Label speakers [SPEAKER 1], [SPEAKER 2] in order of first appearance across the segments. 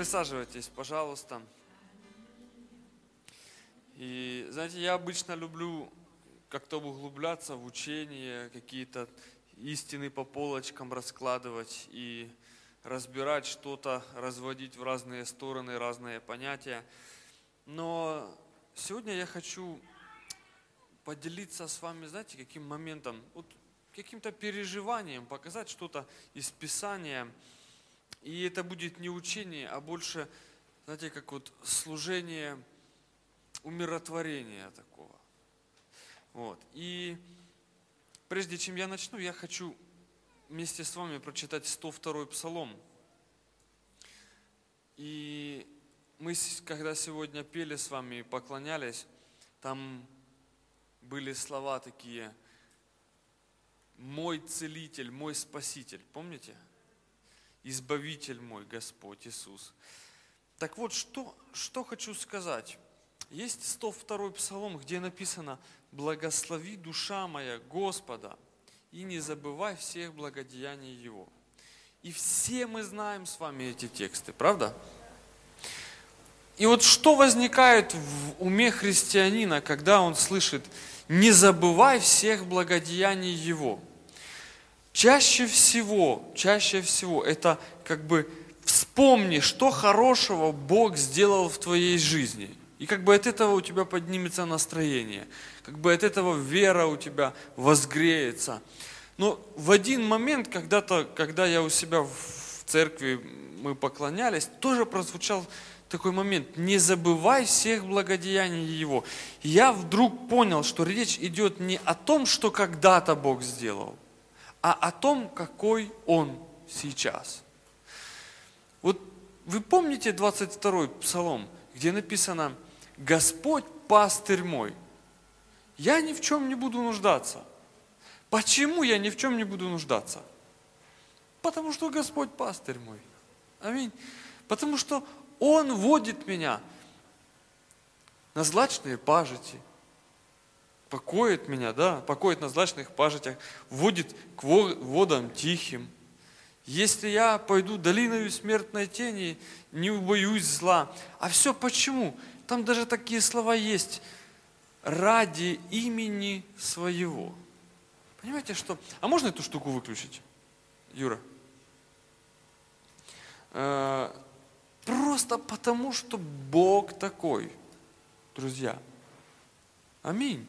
[SPEAKER 1] Присаживайтесь, пожалуйста. И, знаете, я обычно люблю как-то углубляться в учение, какие-то истины по полочкам раскладывать и разбирать что-то, разводить в разные стороны разные понятия. Но сегодня я хочу поделиться с вами, знаете, каким моментом, вот каким-то переживанием, показать что-то из Писания. И это будет не учение, а больше, знаете, как вот служение умиротворения такого. Вот. И прежде чем я начну, я хочу вместе с вами прочитать 102 псалом. И мы, когда сегодня пели с вами и поклонялись, там были слова такие «Мой целитель, мой спаситель». Помните? «Избавитель мой, Господь Иисус». Так вот, что, что хочу сказать. Есть 102 псалом, где написано «Благослови душа моя Господа, и не забывай всех благодеяний Его». И все мы знаем с вами эти тексты, правда? И вот что возникает в уме христианина, когда он слышит «не забывай всех благодеяний Его». Чаще всего, чаще всего это как бы вспомни, что хорошего Бог сделал в твоей жизни. И как бы от этого у тебя поднимется настроение, как бы от этого вера у тебя возгреется. Но в один момент, когда-то, когда я у себя в церкви, мы поклонялись, тоже прозвучал такой момент, не забывай всех благодеяний Его. Я вдруг понял, что речь идет не о том, что когда-то Бог сделал, а о том, какой Он сейчас. Вот вы помните 22-й псалом, где написано «Господь пастырь мой, я ни в чем не буду нуждаться». Почему я ни в чем не буду нуждаться? Потому что Господь пастырь мой. Аминь. Потому что он водит меня на злачные пажити, покоит меня, да, покоит на злачных пажитях, вводит к водам тихим. Если я пойду долиною смертной тени, не убоюсь зла. А все почему? Там даже такие слова есть. Ради имени своего. Понимаете, что... А можно эту штуку выключить, Юра? Э, Просто потому, что Бог такой, друзья. Аминь.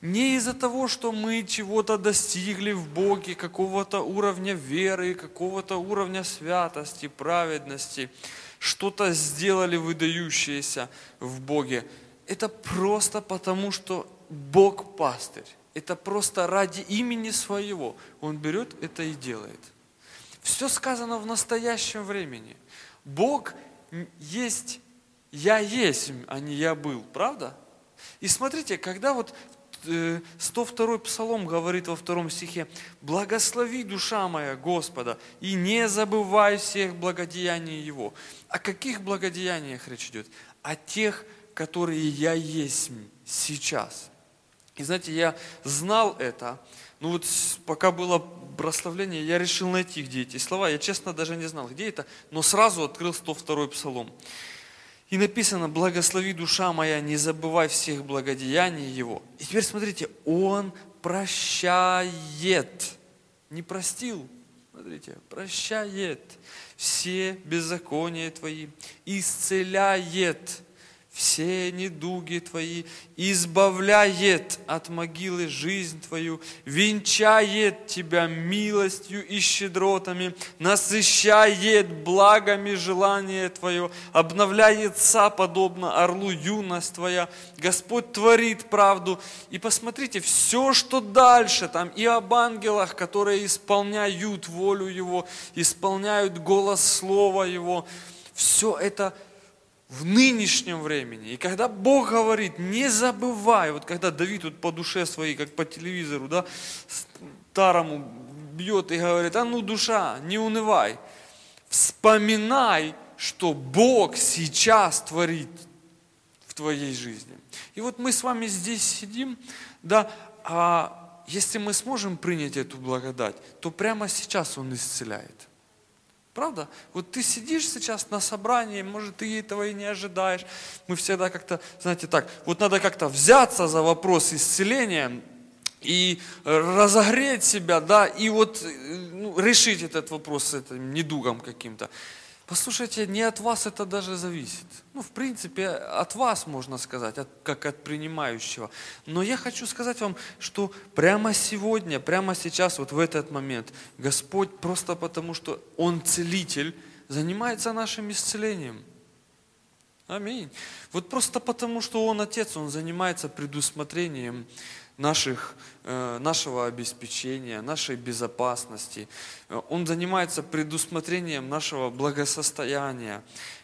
[SPEAKER 1] Не из-за того, что мы чего-то достигли в Боге, какого-то уровня веры, какого-то уровня святости, праведности, что-то сделали выдающееся в Боге. Это просто потому, что Бог пастырь. Это просто ради имени своего. Он берет это и делает. Все сказано в настоящем времени – Бог есть «я есть», а не «я был», правда? И смотрите, когда вот 102 э, псалом говорит во втором стихе, «Благослови душа моя Господа, и не забывай всех благодеяний Его». О каких благодеяниях речь идет? О тех, которые я есть сейчас. И знаете, я знал это, ну вот пока было прославление, я решил найти, где эти слова. Я честно даже не знал, где это, но сразу открыл 102 псалом. И написано, благослови душа моя, не забывай всех благодеяний его. И теперь смотрите, он прощает, не простил, смотрите, прощает все беззакония твои, исцеляет все недуги твои, избавляет от могилы жизнь твою, венчает тебя милостью и щедротами, насыщает благами желание твое, обновляет са, подобно орлу юность твоя. Господь творит правду. И посмотрите, все, что дальше, там и об ангелах, которые исполняют волю Его, исполняют голос Слова Его, все это – в нынешнем времени. И когда Бог говорит, не забывай, вот когда Давид вот по душе своей, как по телевизору, да, старому бьет и говорит, а ну душа, не унывай, вспоминай, что Бог сейчас творит в твоей жизни. И вот мы с вами здесь сидим, да, а если мы сможем принять эту благодать, то прямо сейчас Он исцеляет. Правда? Вот ты сидишь сейчас на собрании, может, ты этого и не ожидаешь. Мы всегда как-то, знаете, так, вот надо как-то взяться за вопрос исцеления и разогреть себя, да, и вот ну, решить этот вопрос с этим недугом каким-то. Послушайте, не от вас это даже зависит. Ну, в принципе, от вас можно сказать, от, как от принимающего. Но я хочу сказать вам, что прямо сегодня, прямо сейчас, вот в этот момент, Господь просто потому, что Он целитель, занимается нашим исцелением. Аминь. Вот просто потому, что Он Отец, Он занимается предусмотрением наших, э, нашего обеспечения, нашей безопасности. Э, он занимается предусмотрением нашего благосостояния.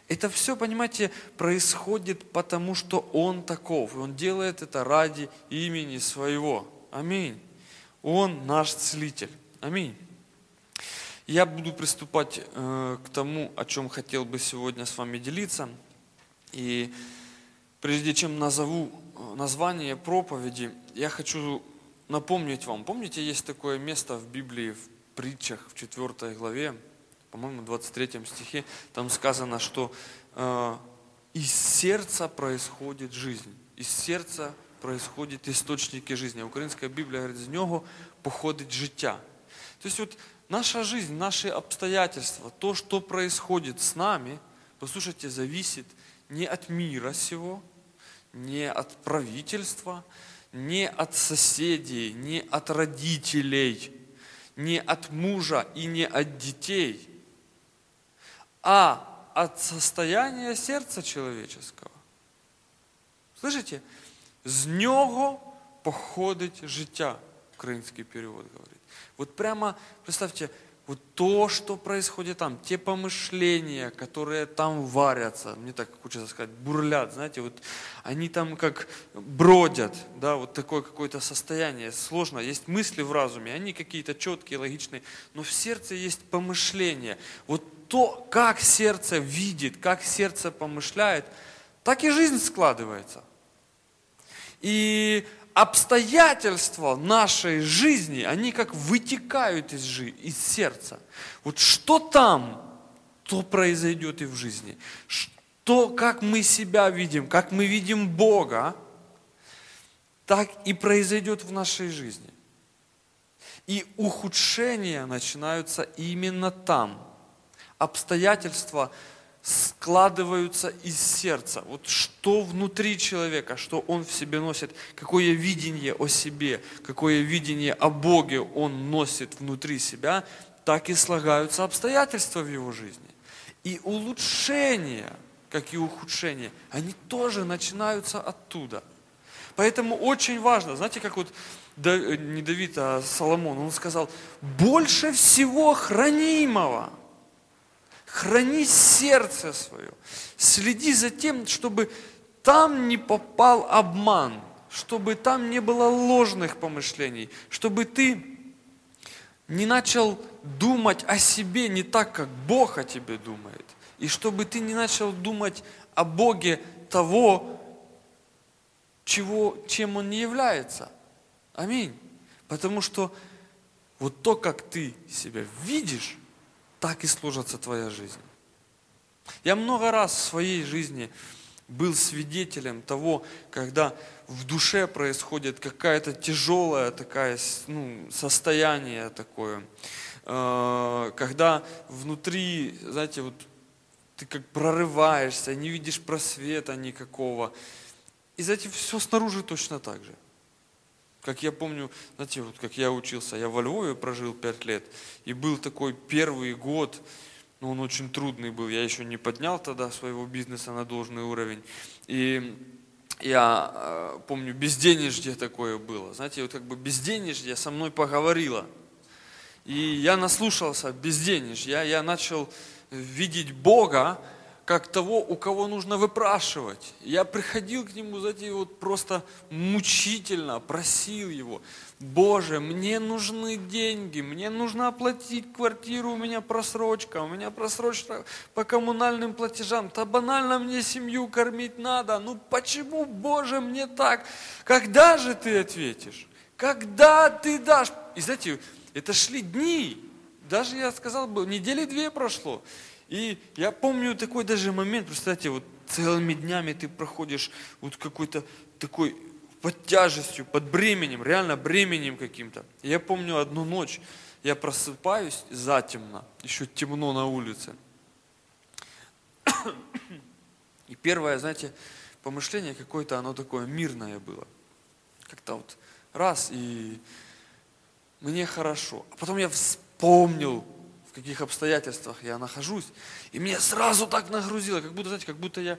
[SPEAKER 1] Это все, понимаете, происходит потому, что Он таков. И Он делает это ради имени Своего. Аминь. Он наш целитель. Аминь. Я буду приступать э, к тому, о чем хотел бы сегодня с вами делиться. И прежде чем назову название проповеди, я хочу напомнить вам. Помните, есть такое место в Библии, в притчах, в 4 главе, по-моему, 23 стихе, там сказано, что э, из сердца происходит жизнь, из сердца происходят источники жизни. Украинская Библия говорит, из него походит життя. То есть вот наша жизнь, наши обстоятельства, то, что происходит с нами, послушайте, зависит не от мира сего, не от правительства, не от соседей, не от родителей, не от мужа и не от детей, а от состояния сердца человеческого. Слышите? З нього походить життя, український перевод говорить. Вот прямо, представьте, вот то, что происходит там, те помышления, которые там варятся, мне так хочется сказать, бурлят, знаете, вот они там как бродят, да, вот такое какое-то состояние, сложно, есть мысли в разуме, они какие-то четкие, логичные, но в сердце есть помышления. Вот то, как сердце видит, как сердце помышляет, так и жизнь складывается. И обстоятельства нашей жизни, они как вытекают из, жи- из сердца. Вот что там, то произойдет и в жизни. Что, как мы себя видим, как мы видим Бога, так и произойдет в нашей жизни. И ухудшения начинаются именно там. Обстоятельства складываются из сердца. Вот что внутри человека, что он в себе носит, какое видение о себе, какое видение о Боге он носит внутри себя, так и слагаются обстоятельства в его жизни. И улучшения, как и ухудшения, они тоже начинаются оттуда. Поэтому очень важно, знаете, как вот не Давид, а Соломон, он сказал, больше всего хранимого – храни сердце свое, следи за тем, чтобы там не попал обман, чтобы там не было ложных помышлений, чтобы ты не начал думать о себе не так, как Бог о тебе думает, и чтобы ты не начал думать о Боге того, чего, чем Он не является. Аминь. Потому что вот то, как ты себя видишь, так и сложится твоя жизнь. Я много раз в своей жизни был свидетелем того, когда в душе происходит какая-то тяжелая такая ну, состояние такое, э, когда внутри, знаете, вот ты как прорываешься, не видишь просвета никакого. И знаете, все снаружи точно так же. Как я помню, знаете, вот как я учился, я во Львове прожил пять лет, и был такой первый год, но ну, он очень трудный был, я еще не поднял тогда своего бизнеса на должный уровень. И я э, помню, безденежье такое было. Знаете, вот как бы безденежье со мной поговорило. И я наслушался безденежья, я начал видеть Бога, как того, у кого нужно выпрашивать. Я приходил к нему, знаете, вот просто мучительно просил его, Боже, мне нужны деньги, мне нужно оплатить квартиру, у меня просрочка, у меня просрочка по коммунальным платежам, то банально мне семью кормить надо, ну почему, Боже, мне так? Когда же ты ответишь? Когда ты дашь? И знаете, это шли дни, даже я сказал бы, недели две прошло. И я помню такой даже момент, представьте, вот целыми днями ты проходишь вот какой-то такой под тяжестью, под бременем, реально бременем каким-то. Я помню одну ночь, я просыпаюсь затемно, еще темно на улице. И первое, знаете, помышление какое-то, оно такое мирное было. Как-то вот раз, и мне хорошо. А потом я вспомнил, каких обстоятельствах я нахожусь, и меня сразу так нагрузило, как будто, знаете, как будто я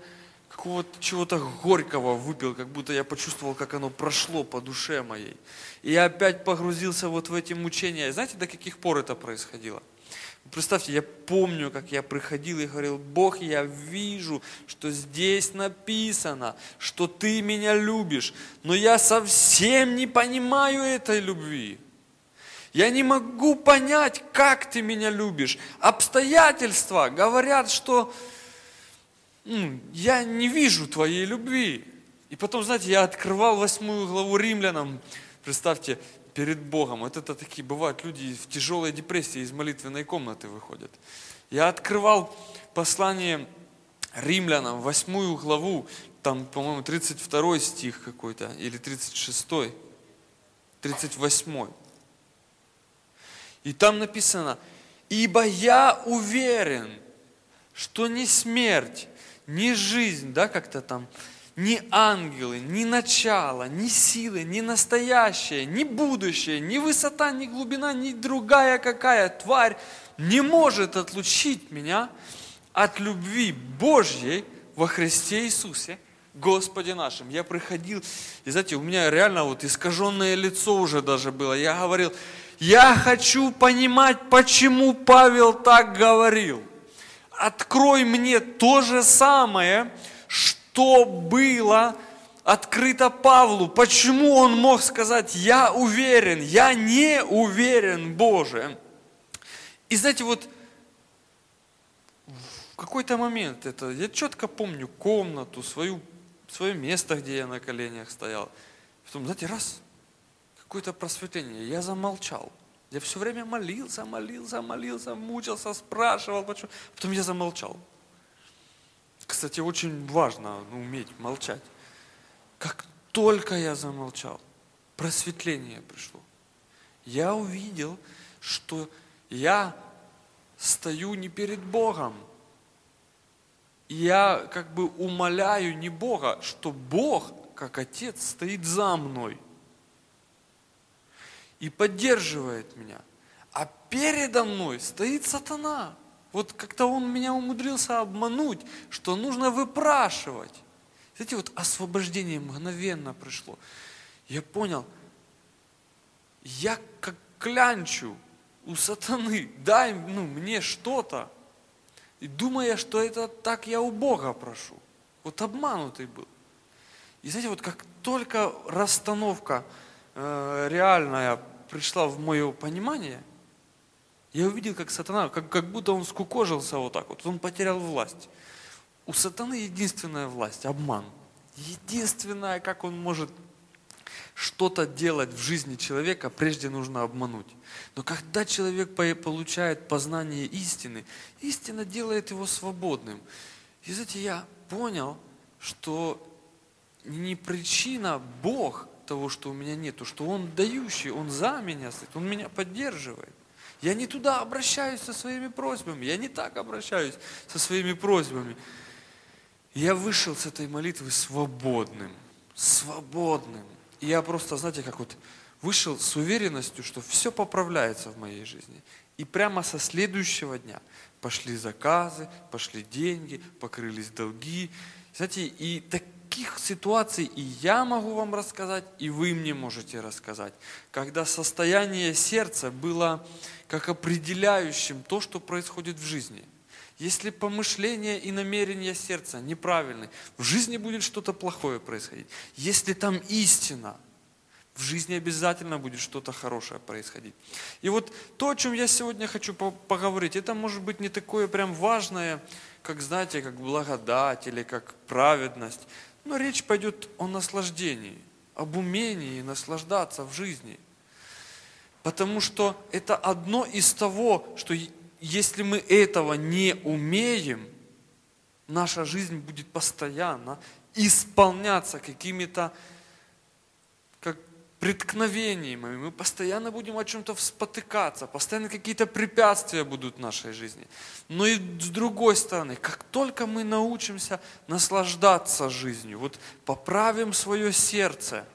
[SPEAKER 1] какого-то чего-то горького выпил, как будто я почувствовал, как оно прошло по душе моей. И я опять погрузился вот в эти мучения. Знаете, до каких пор это происходило? Представьте, я помню, как я приходил и говорил, Бог, я вижу, что здесь написано, что Ты меня любишь, но я совсем не понимаю этой любви. Я не могу понять, как Ты меня любишь. Обстоятельства говорят, что ну, я не вижу Твоей любви. И потом, знаете, я открывал восьмую главу римлянам, представьте, перед Богом. Вот это такие бывают люди в тяжелой депрессии из молитвенной комнаты выходят. Я открывал послание римлянам, восьмую главу, там, по-моему, 32 стих какой-то, или 36, 38. И там написано, ибо я уверен, что ни смерть, ни жизнь, да, как-то там, ни ангелы, ни начало, ни силы, ни настоящее, ни будущее, ни высота, ни глубина, ни другая какая тварь не может отлучить меня от любви Божьей во Христе Иисусе, Господе нашим. Я приходил, и знаете, у меня реально вот искаженное лицо уже даже было. Я говорил, я хочу понимать, почему Павел так говорил. Открой мне то же самое, что было открыто Павлу. Почему он мог сказать, я уверен, я не уверен, Боже. И знаете, вот в какой-то момент это, я четко помню комнату, свою, свое место, где я на коленях стоял. Потом, знаете, раз, какое-то просветление, я замолчал. Я все время молился, молился, молился, мучился, спрашивал, почему. Потом я замолчал. Кстати, очень важно уметь молчать. Как только я замолчал, просветление пришло. Я увидел, что я стою не перед Богом. Я как бы умоляю не Бога, что Бог, как Отец, стоит за мной и поддерживает меня. А передо мной стоит сатана – вот как-то он меня умудрился обмануть, что нужно выпрашивать. Знаете, вот освобождение мгновенно пришло. Я понял, я как клянчу у сатаны, дай ну, мне что-то. И думая, что это так я у Бога прошу. Вот обманутый был. И знаете, вот как только расстановка реальная пришла в мое понимание – я увидел, как сатана, как, как будто он скукожился вот так вот, он потерял власть. У сатаны единственная власть – обман. Единственное, как он может что-то делать в жизни человека, прежде нужно обмануть. Но когда человек получает познание истины, истина делает его свободным. И знаете, я понял, что не причина Бог того, что у меня нету, что Он дающий, Он за меня стоит, Он меня поддерживает. Я не туда обращаюсь со своими просьбами, я не так обращаюсь со своими просьбами. Я вышел с этой молитвы свободным, свободным. И я просто, знаете, как вот вышел с уверенностью, что все поправляется в моей жизни. И прямо со следующего дня пошли заказы, пошли деньги, покрылись долги. Знаете, и так, таких ситуаций и я могу вам рассказать, и вы мне можете рассказать, когда состояние сердца было как определяющим то, что происходит в жизни. Если помышления и намерения сердца неправильны, в жизни будет что-то плохое происходить. Если там истина, в жизни обязательно будет что-то хорошее происходить. И вот то, о чем я сегодня хочу поговорить, это может быть не такое прям важное, как, знаете, как благодать или как праведность. Но речь пойдет о наслаждении, об умении наслаждаться в жизни. Потому что это одно из того, что если мы этого не умеем, наша жизнь будет постоянно исполняться какими-то как преткновениями. Мы постоянно будем о чем-то спотыкаться, постоянно какие-то препятствия будут в нашей жизни. Но и с другой стороны, как только мы научимся наслаждаться жизнью, вот поправим свое сердце,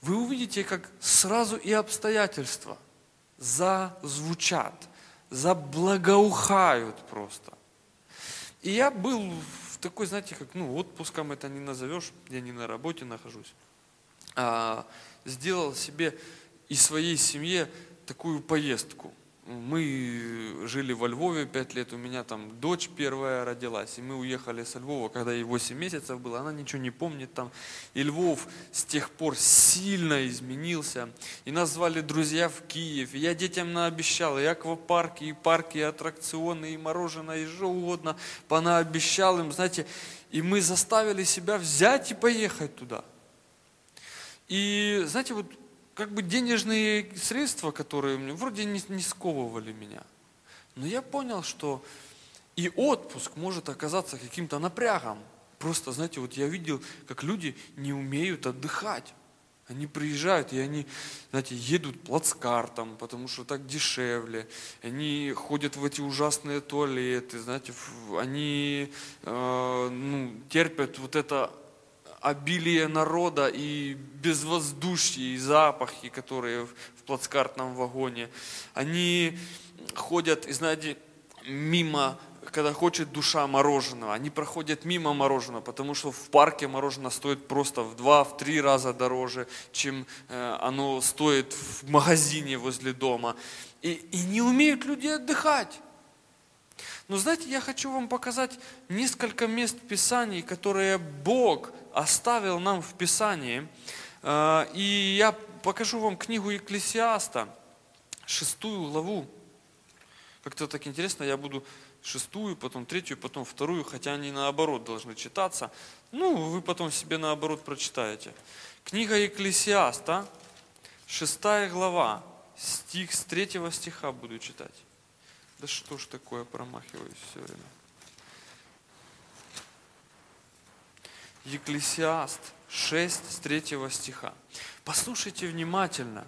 [SPEAKER 1] вы увидите, как сразу и обстоятельства зазвучат, заблагоухают просто. И я был в такой, знаете, как, ну, отпуском это не назовешь, я не на работе нахожусь. А, сделал себе и своей семье такую поездку. Мы жили во Львове пять лет, у меня там дочь первая родилась, и мы уехали со Львова, когда ей 8 месяцев было, она ничего не помнит там. И Львов с тех пор сильно изменился, и нас звали друзья в Киев, и я детям наобещал, и аквапарки, и парки, и аттракционы, и мороженое, и что угодно, понаобещал им, знаете, и мы заставили себя взять и поехать туда. И, знаете, вот как бы денежные средства, которые мне вроде не, не сковывали меня. Но я понял, что и отпуск может оказаться каким-то напрягом. Просто, знаете, вот я видел, как люди не умеют отдыхать. Они приезжают, и они, знаете, едут плацкартом, потому что так дешевле. Они ходят в эти ужасные туалеты, знаете, они э, ну, терпят вот это обилие народа и безвоздушие, и запахи, которые в плацкартном вагоне. Они ходят, и знаете, мимо когда хочет душа мороженого, они проходят мимо мороженого, потому что в парке мороженое стоит просто в два, в три раза дороже, чем э, оно стоит в магазине возле дома. И, и не умеют люди отдыхать. Но знаете, я хочу вам показать несколько мест Писаний, которые Бог оставил нам в Писании. Э, и я покажу вам книгу Екклесиаста, шестую главу. Как-то так интересно, я буду шестую, потом третью, потом вторую, хотя они наоборот должны читаться. Ну, вы потом себе наоборот прочитаете. Книга Екклесиаста, шестая глава, стих с третьего стиха буду читать. Да что ж такое, промахиваюсь все время. Екклесиаст 6 с 3 стиха. Послушайте внимательно.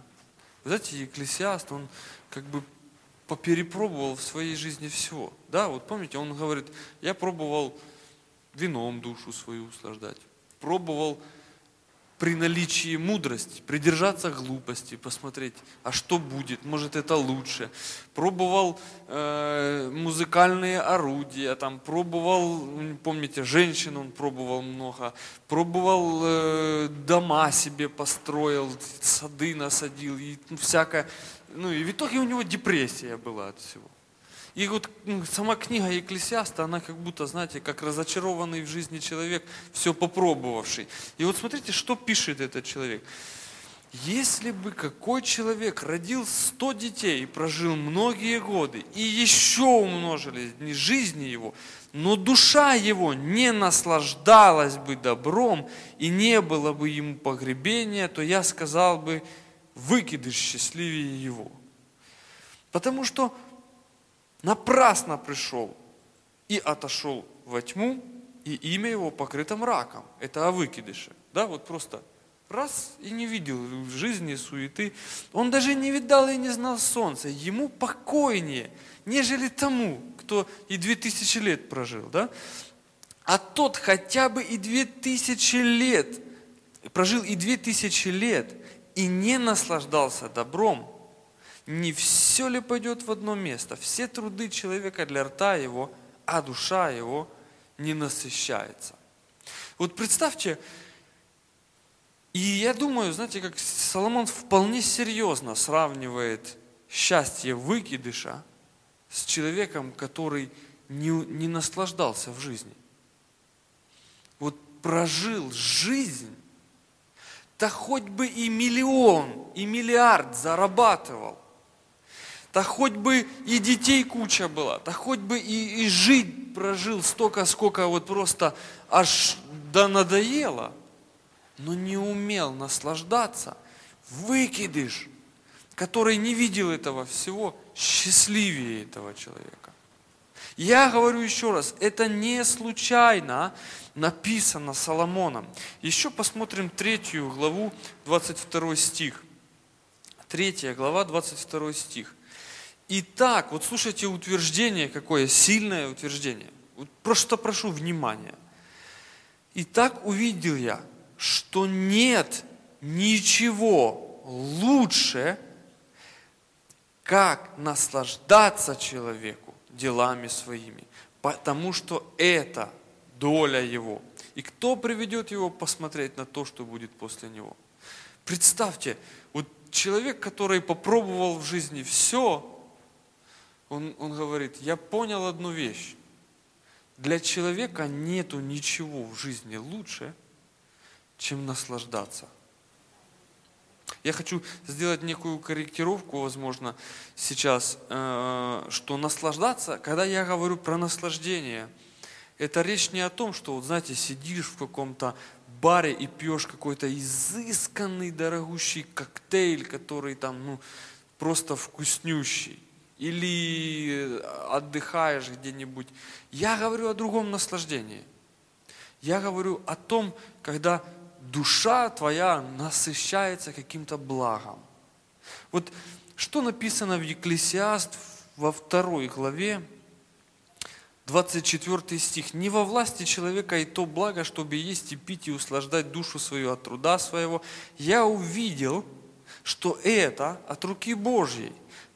[SPEAKER 1] Вы знаете, Екклесиаст, он как бы поперепробовал в своей жизни все. Да, вот помните, он говорит, я пробовал вином душу свою услаждать, пробовал при наличии мудрости, придержаться глупости, посмотреть, а что будет, может это лучше. Пробовал э, музыкальные орудия, там, пробовал, помните, женщин он пробовал много, пробовал э, дома себе построил, сады насадил, и ну, всякое. Ну и в итоге у него депрессия была от всего. И вот сама книга Екклесиаста, она как будто, знаете, как разочарованный в жизни человек, все попробовавший. И вот смотрите, что пишет этот человек. Если бы какой человек родил сто детей и прожил многие годы, и еще умножились дни жизни его, но душа его не наслаждалась бы добром и не было бы ему погребения, то я сказал бы, выкидыш счастливее его. Потому что напрасно пришел и отошел во тьму, и имя его покрыто мраком. Это о выкидыше. Да, вот просто раз и не видел в жизни суеты. Он даже не видал и не знал солнца. Ему покойнее, нежели тому, кто и две тысячи лет прожил. Да? А тот хотя бы и две тысячи лет, прожил и две тысячи лет, и не наслаждался добром, не все ли пойдет в одно место? Все труды человека для рта его, а душа его не насыщается. Вот представьте, и я думаю, знаете, как Соломон вполне серьезно сравнивает счастье выкидыша с человеком, который не, не наслаждался в жизни. Вот прожил жизнь, да хоть бы и миллион, и миллиард зарабатывал, да хоть бы и детей куча была, да хоть бы и, и жить прожил столько, сколько вот просто аж да надоело, но не умел наслаждаться, выкидыш, который не видел этого всего, счастливее этого человека. Я говорю еще раз, это не случайно написано Соломоном. Еще посмотрим третью главу, 22 стих. Третья глава, 22 стих. Итак, вот слушайте утверждение какое, сильное утверждение. Вот просто прошу внимания. Итак, увидел я, что нет ничего лучше, как наслаждаться человеку делами своими, потому что это доля его. И кто приведет его посмотреть на то, что будет после него? Представьте, вот человек, который попробовал в жизни все, он, он говорит, я понял одну вещь. Для человека нету ничего в жизни лучше, чем наслаждаться. Я хочу сделать некую корректировку, возможно, сейчас, э, что наслаждаться, когда я говорю про наслаждение, это речь не о том, что, вот, знаете, сидишь в каком-то баре и пьешь какой-то изысканный, дорогущий коктейль, который там, ну, просто вкуснющий или отдыхаешь где-нибудь. Я говорю о другом наслаждении. Я говорю о том, когда душа твоя насыщается каким-то благом. Вот что написано в Екклесиаст во второй главе, 24 стих. «Не во власти человека и то благо, чтобы есть и пить и услаждать душу свою от труда своего. Я увидел, что это от руки Божьей.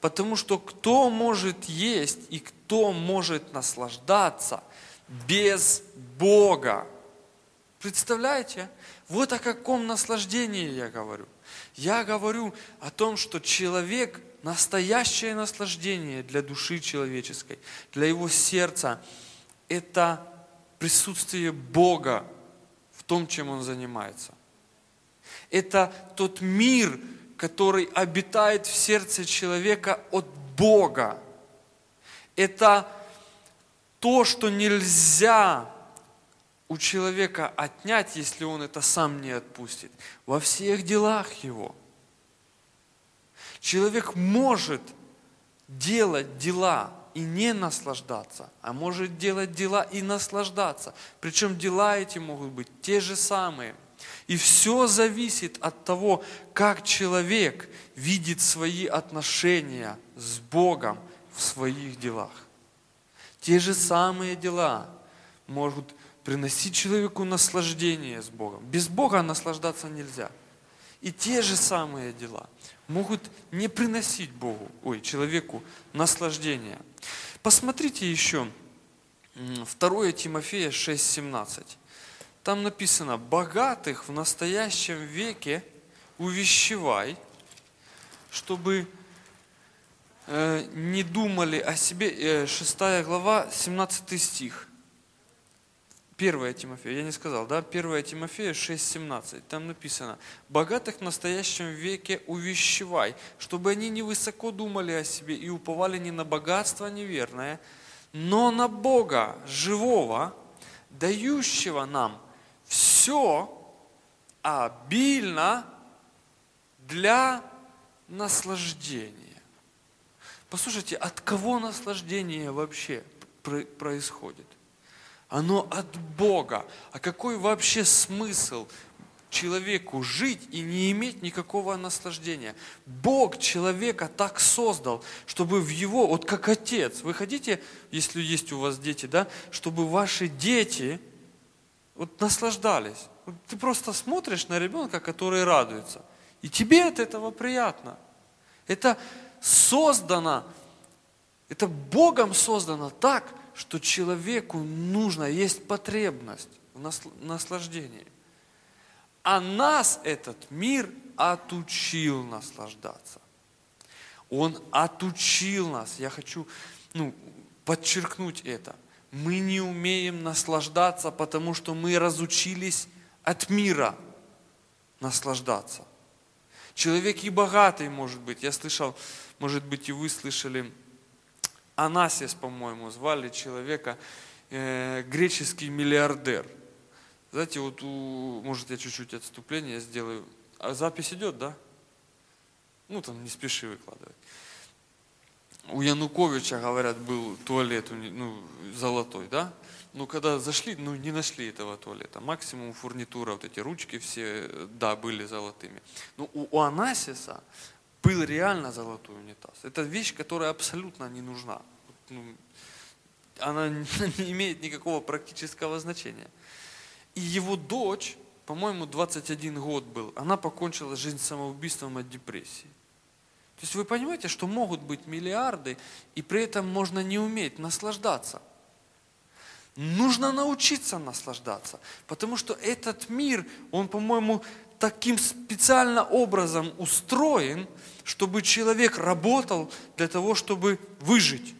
[SPEAKER 1] Потому что кто может есть и кто может наслаждаться без Бога? Представляете? Вот о каком наслаждении я говорю. Я говорю о том, что человек – настоящее наслаждение для души человеческой, для его сердца – это присутствие Бога в том, чем он занимается. Это тот мир, который обитает в сердце человека от Бога. Это то, что нельзя у человека отнять, если он это сам не отпустит, во всех делах его. Человек может делать дела и не наслаждаться, а может делать дела и наслаждаться. Причем дела эти могут быть те же самые – и все зависит от того, как человек видит свои отношения с Богом в своих делах. Те же самые дела могут приносить человеку наслаждение с Богом. Без Бога наслаждаться нельзя. И те же самые дела могут не приносить Богу, ой, человеку наслаждения. Посмотрите еще 2 Тимофея 6,17. Там написано, богатых в настоящем веке увещевай, чтобы э, не думали о себе. Э, 6 глава, 17 стих. 1 Тимофея, я не сказал, да? 1 Тимофея 6,17. Там написано, богатых в настоящем веке увещевай, чтобы они не высоко думали о себе и уповали не на богатство неверное, но на Бога живого, дающего нам все обильно для наслаждения. Послушайте, от кого наслаждение вообще происходит? Оно от Бога. А какой вообще смысл человеку жить и не иметь никакого наслаждения. Бог человека так создал, чтобы в его, вот как отец, вы хотите, если есть у вас дети, да, чтобы ваши дети вот наслаждались. Вот ты просто смотришь на ребенка, который радуется. И тебе от этого приятно. Это создано, это Богом создано так, что человеку нужно, есть потребность в наслаждении. А нас этот мир отучил наслаждаться. Он отучил нас. Я хочу ну, подчеркнуть это – мы не умеем наслаждаться, потому что мы разучились от мира наслаждаться. Человек и богатый может быть. Я слышал, может быть, и вы слышали, Анасис, по-моему, звали человека, э, греческий миллиардер. Знаете, вот у, может я чуть-чуть отступление сделаю. А запись идет, да? Ну, там, не спеши выкладывать. У Януковича, говорят, был туалет ну, золотой, да? Ну, когда зашли, ну, не нашли этого туалета. Максимум фурнитура, вот эти ручки все, да, были золотыми. Но у, у Анасиса был реально золотой унитаз. Это вещь, которая абсолютно не нужна. Ну, она не имеет никакого практического значения. И его дочь, по-моему, 21 год был, она покончила жизнь самоубийством от депрессии. То есть вы понимаете, что могут быть миллиарды, и при этом можно не уметь наслаждаться – Нужно научиться наслаждаться, потому что этот мир, он, по-моему, таким специально образом устроен, чтобы человек работал для того, чтобы выжить,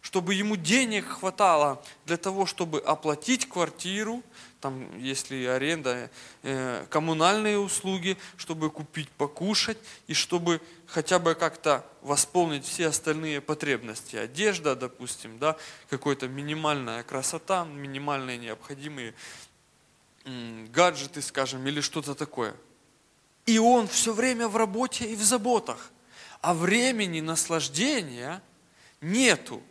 [SPEAKER 1] чтобы ему денег хватало для того, чтобы оплатить квартиру, там, если аренда, э, коммунальные услуги, чтобы купить покушать и чтобы хотя бы как-то восполнить все остальные потребности. Одежда, допустим, да, какая-то минимальная красота, минимальные необходимые гаджеты, скажем, или что-то такое. И он все время в работе и в заботах. А времени наслаждения нету.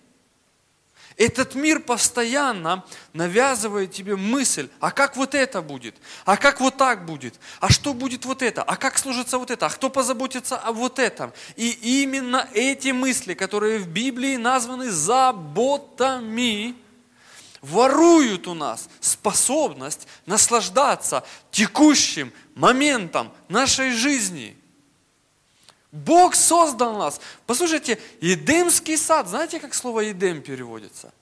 [SPEAKER 1] Этот мир постоянно навязывает тебе мысль, а как вот это будет, а как вот так будет, а что будет вот это, а как служится вот это, а кто позаботится о вот этом. И именно эти мысли, которые в Библии названы заботами, воруют у нас способность наслаждаться текущим моментом нашей жизни – Бог создал нас. Послушайте, Едемский сад, знаете, как слово Едем переводится?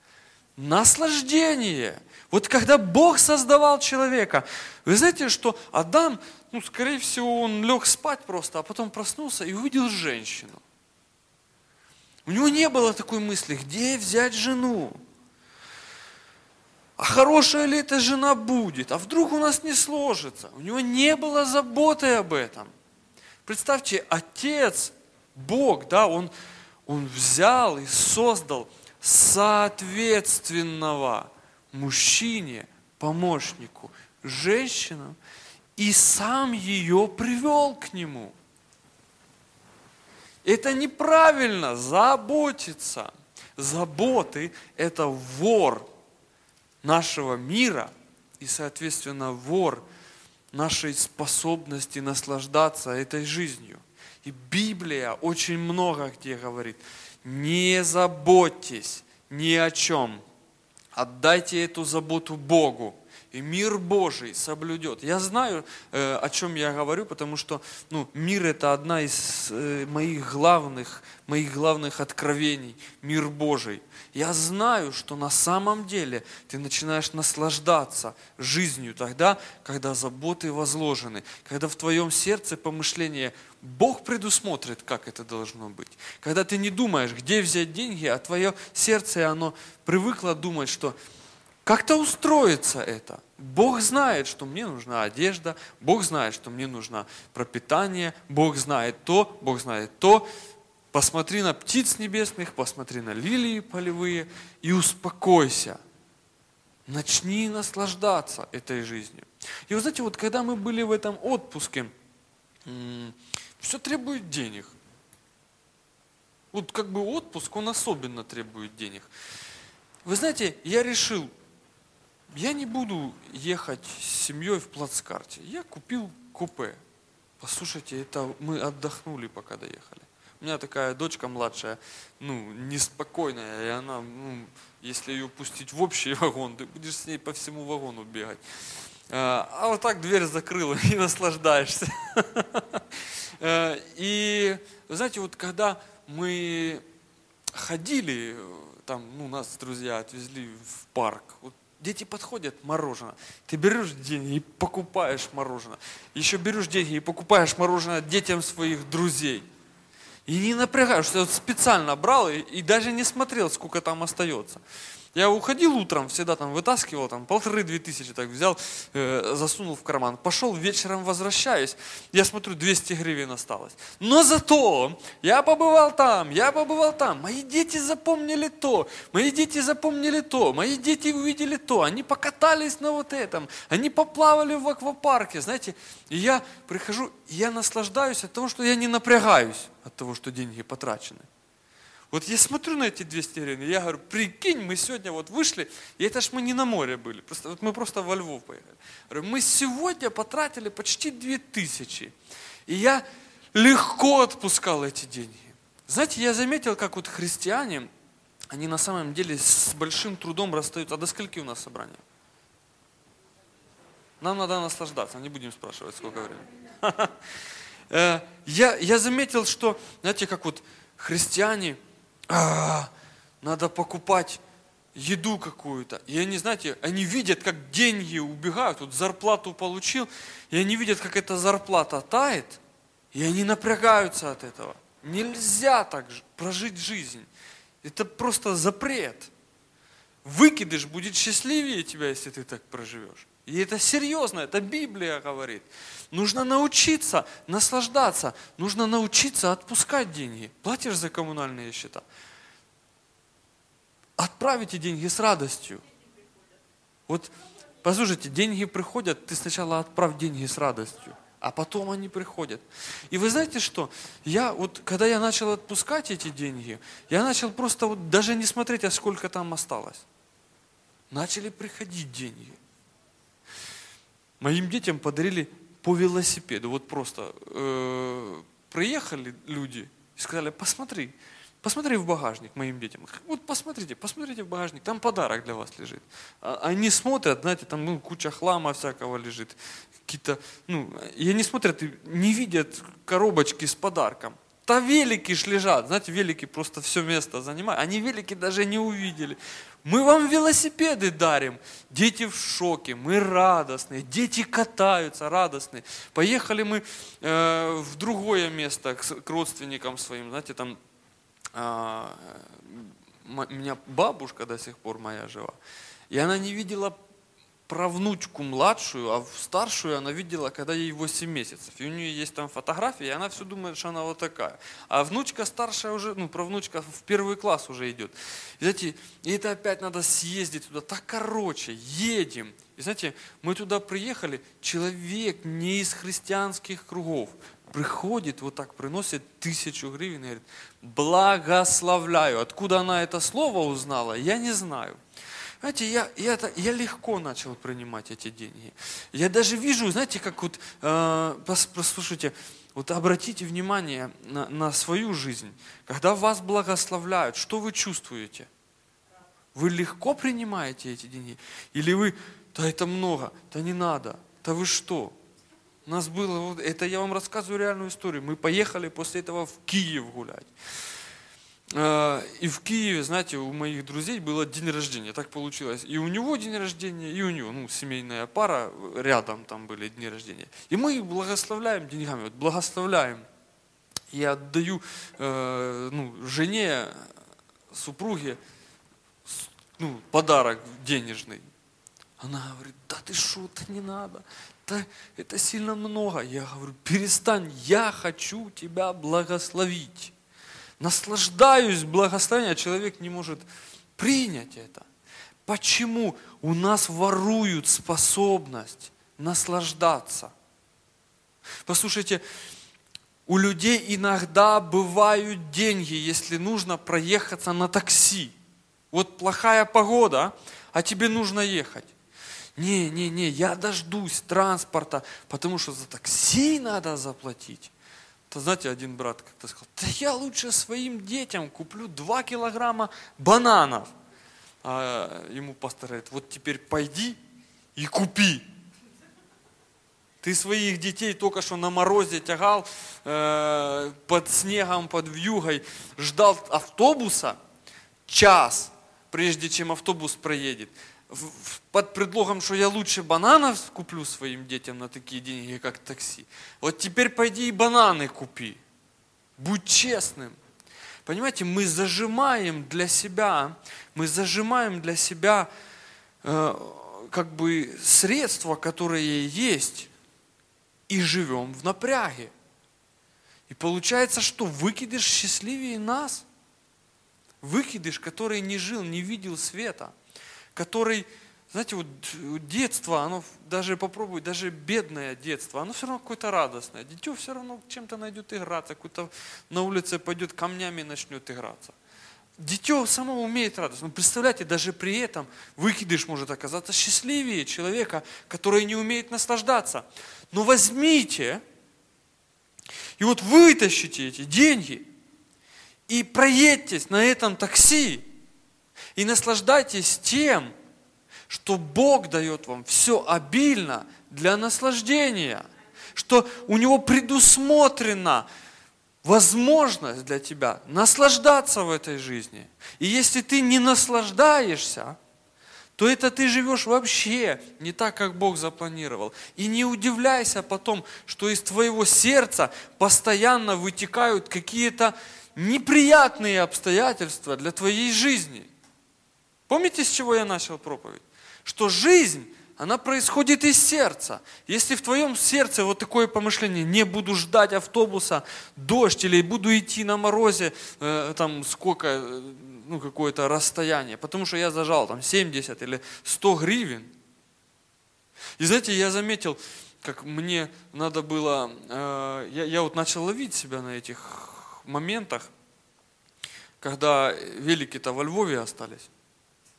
[SPEAKER 1] Наслаждение. Вот когда Бог создавал человека, вы знаете, что Адам, ну, скорее всего, он лег спать просто, а потом проснулся и увидел женщину. У него не было такой мысли, где взять жену? А хорошая ли эта жена будет? А вдруг у нас не сложится? У него не было заботы об этом – Представьте, Отец, Бог, да, Он, он взял и создал соответственного мужчине, помощнику, женщину, и сам ее привел к нему. Это неправильно, заботиться. Заботы – это вор нашего мира и, соответственно, вор нашей способности наслаждаться этой жизнью. И Библия очень много где говорит, не заботьтесь ни о чем, отдайте эту заботу Богу, и мир Божий соблюдет. Я знаю, э, о чем я говорю, потому что ну, мир это одна из э, моих главных, моих главных откровений, мир Божий. Я знаю, что на самом деле ты начинаешь наслаждаться жизнью тогда, когда заботы возложены, когда в твоем сердце помышление Бог предусмотрит, как это должно быть. Когда ты не думаешь, где взять деньги, а твое сердце, оно привыкло думать, что как-то устроится это. Бог знает, что мне нужна одежда, Бог знает, что мне нужно пропитание, Бог знает то, Бог знает то. Посмотри на птиц небесных, посмотри на лилии полевые и успокойся. Начни наслаждаться этой жизнью. И вы знаете, вот когда мы были в этом отпуске, все требует денег. Вот как бы отпуск, он особенно требует денег. Вы знаете, я решил, я не буду ехать с семьей в плацкарте. Я купил купе. Послушайте, это мы отдохнули, пока доехали. У меня такая дочка младшая, ну, неспокойная, и она, ну, если ее пустить в общий вагон, ты будешь с ней по всему вагону бегать. А, а вот так дверь закрыла и наслаждаешься. Э, и, знаете, вот когда мы ходили, там, ну, нас друзья отвезли в парк, вот Дети подходят, мороженое. Ты берешь деньги и покупаешь мороженое. Еще берешь деньги и покупаешь мороженое детям своих друзей. И не напрягаешься. Вот специально брал и, и даже не смотрел, сколько там остается. Я уходил утром, всегда там вытаскивал, там полторы-две тысячи так взял, э, засунул в карман. Пошел, вечером возвращаюсь, я смотрю, 200 гривен осталось. Но зато я побывал там, я побывал там. Мои дети запомнили то, мои дети запомнили то, мои дети увидели то. Они покатались на вот этом, они поплавали в аквапарке, знаете. И я прихожу, я наслаждаюсь от того, что я не напрягаюсь от того, что деньги потрачены. Вот я смотрю на эти 200 гривен, я говорю, прикинь, мы сегодня вот вышли, и это ж мы не на море были, просто, вот мы просто во Львов поехали. Говорю, мы сегодня потратили почти 2000, и я легко отпускал эти деньги. Знаете, я заметил, как вот христиане, они на самом деле с большим трудом расстаются. А до скольки у нас собрания? Нам надо наслаждаться, не будем спрашивать, сколько времени. Э, я, я заметил, что, знаете, как вот христиане, а, надо покупать еду какую-то. И они, знаете, они видят, как деньги убегают, вот зарплату получил, и они видят, как эта зарплата тает, и они напрягаются от этого. Нельзя так прожить жизнь. Это просто запрет. Выкидыш будет счастливее тебя, если ты так проживешь. И это серьезно, это Библия говорит. Нужно научиться наслаждаться, нужно научиться отпускать деньги. Платишь за коммунальные счета? Отправите деньги с радостью. Вот, послушайте, деньги приходят, ты сначала отправь деньги с радостью, а потом они приходят. И вы знаете что? Я вот, когда я начал отпускать эти деньги, я начал просто вот даже не смотреть, а сколько там осталось. Начали приходить деньги. Моим детям подарили по велосипеду. Вот просто э, приехали люди и сказали, посмотри, посмотри в багажник моим детям. Вот посмотрите, посмотрите в багажник, там подарок для вас лежит. А, они смотрят, знаете, там ну, куча хлама всякого лежит. Какие-то, ну, и они смотрят и не видят коробочки с подарком. Та велики ж лежат, знаете, велики просто все место занимают. Они велики даже не увидели. Мы вам велосипеды дарим. Дети в шоке, мы радостные. Дети катаются, радостные. Поехали мы э, в другое место к, к родственникам своим. Знаете, там э, у меня бабушка до сих пор моя жива. И она не видела правнучку младшую, а старшую она видела, когда ей 8 месяцев. И у нее есть там фотографии, и она все думает, что она вот такая. А внучка старшая уже, ну, правнучка в первый класс уже идет. И, знаете, и это опять надо съездить туда. Так короче, едем. И знаете, мы туда приехали, человек не из христианских кругов, приходит, вот так приносит тысячу гривен и говорит, благословляю. Откуда она это слово узнала, я не знаю. Знаете, я, я, я легко начал принимать эти деньги. Я даже вижу, знаете, как вот, э, послушайте, вот обратите внимание на, на свою жизнь. Когда вас благословляют, что вы чувствуете? Вы легко принимаете эти деньги? Или вы, да это много, да не надо, да вы что? У нас было, это я вам рассказываю реальную историю. Мы поехали после этого в Киев гулять. Э, и в Киеве, знаете, у моих друзей было день рождения, так получилось. И у него день рождения, и у него, ну, семейная пара, рядом там были дни рождения. И мы их благословляем деньгами, вот благословляем. Я отдаю э, ну, жене, супруге ну, подарок денежный. Она говорит, да ты что, это не надо, да это сильно много. Я говорю, перестань, я хочу тебя благословить наслаждаюсь благословением, а человек не может принять это. Почему у нас воруют способность наслаждаться? Послушайте, у людей иногда бывают деньги, если нужно проехаться на такси. Вот плохая погода, а тебе нужно ехать. Не, не, не, я дождусь транспорта, потому что за такси надо заплатить. То знаете, один брат как-то сказал, да я лучше своим детям куплю 2 килограмма бананов. А ему пастор говорит, вот теперь пойди и купи. Ты своих детей только что на морозе тягал, э, под снегом, под вьюгой, ждал автобуса час, прежде чем автобус проедет под предлогом, что я лучше бананов куплю своим детям на такие деньги, как такси. Вот теперь пойди и бананы купи. Будь честным. Понимаете, мы зажимаем для себя, мы зажимаем для себя э, как бы средства, которые есть, и живем в напряге. И получается, что выкидыш счастливее нас. Выкидыш, который не жил, не видел света, который знаете, вот детство, оно даже попробуй, даже бедное детство, оно все равно какое-то радостное. Дитё все равно чем-то найдет играться, какой-то на улице пойдет камнями начнет играться. Дитё само умеет радость. Но представляете, даже при этом выкидыш может оказаться счастливее человека, который не умеет наслаждаться. Но возьмите и вот вытащите эти деньги и проедьтесь на этом такси и наслаждайтесь тем, что Бог дает вам все обильно для наслаждения, что у Него предусмотрена возможность для тебя наслаждаться в этой жизни. И если ты не наслаждаешься, то это ты живешь вообще не так, как Бог запланировал. И не удивляйся потом, что из твоего сердца постоянно вытекают какие-то неприятные обстоятельства для твоей жизни. Помните, с чего я начал проповедь? что жизнь, она происходит из сердца. Если в твоем сердце вот такое помышление, не буду ждать автобуса, дождь, или буду идти на морозе, э, там сколько, э, ну какое-то расстояние, потому что я зажал там 70 или 100 гривен. И знаете, я заметил, как мне надо было, э, я, я вот начал ловить себя на этих моментах, когда велики-то во Львове остались.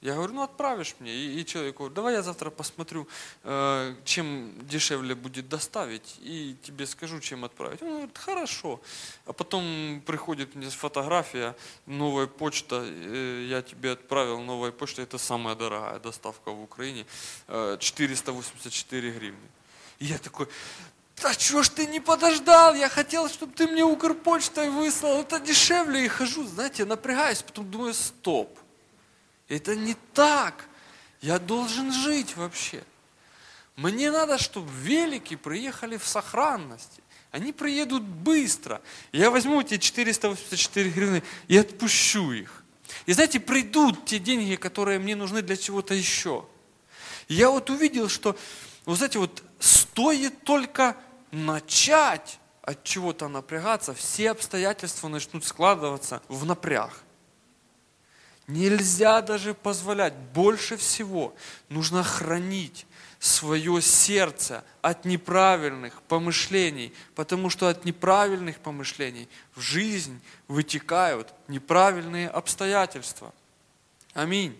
[SPEAKER 1] Я говорю, ну отправишь мне. И, и человек говорит, давай я завтра посмотрю, э, чем дешевле будет доставить, и тебе скажу, чем отправить. Он говорит, хорошо. А потом приходит мне фотография, новая почта, э, я тебе отправил, новая почта, это самая дорогая доставка в Украине, э, 484 гривны. И я такой, да что ж ты не подождал, я хотел, чтобы ты мне Укрпочтой выслал, это дешевле, и хожу, знаете, напрягаюсь, потом думаю, стоп это не так. Я должен жить вообще. Мне надо, чтобы велики приехали в сохранности. Они приедут быстро. Я возьму эти 484 гривны и отпущу их. И знаете, придут те деньги, которые мне нужны для чего-то еще. я вот увидел, что, вы знаете, вот стоит только начать от чего-то напрягаться, все обстоятельства начнут складываться в напряг. Нельзя даже позволять. Больше всего нужно хранить свое сердце от неправильных помышлений, потому что от неправильных помышлений в жизнь вытекают неправильные обстоятельства. Аминь.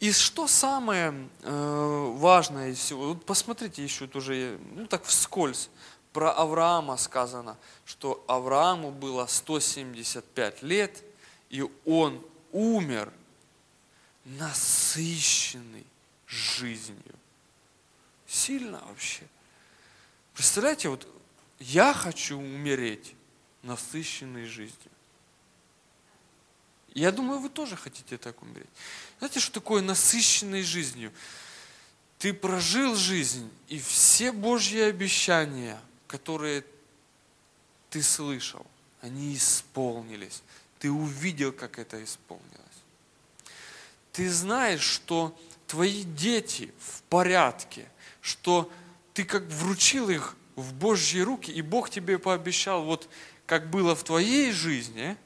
[SPEAKER 1] И что самое э, важное из всего, вот посмотрите еще тоже, ну так вскользь, про Авраама сказано, что Аврааму было 175 лет, и он умер насыщенный жизнью. Сильно вообще. Представляете, вот я хочу умереть насыщенной жизнью. Я думаю, вы тоже хотите так умереть. Знаете, что такое насыщенной жизнью? Ты прожил жизнь, и все Божьи обещания, которые ты слышал, они исполнились ты увидел, как это исполнилось. Ты знаешь, что твои дети в порядке, что ты как вручил их в Божьи руки, и Бог тебе пообещал, вот как было в твоей жизни,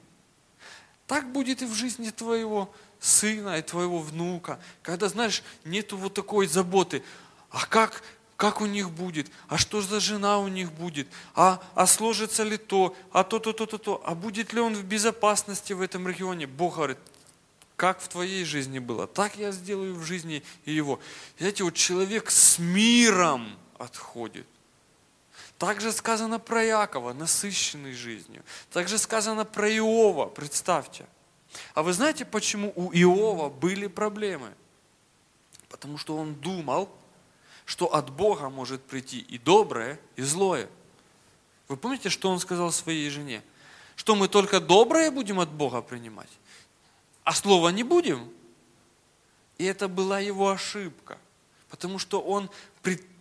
[SPEAKER 1] так будет и в жизни твоего сына и твоего внука. Когда, знаешь, нету вот такой заботы, а как как у них будет, а что за жена у них будет, а, а сложится ли то, а то, то, то, то, то, а будет ли он в безопасности в этом регионе. Бог говорит, как в твоей жизни было, так я сделаю в жизни и его. Знаете, вот человек с миром отходит. Также сказано про Якова, насыщенный жизнью. Также сказано про Иова, представьте. А вы знаете, почему у Иова были проблемы? Потому что он думал, что от Бога может прийти и доброе, и злое. Вы помните, что он сказал своей жене? Что мы только доброе будем от Бога принимать, а слова не будем? И это была его ошибка, потому что он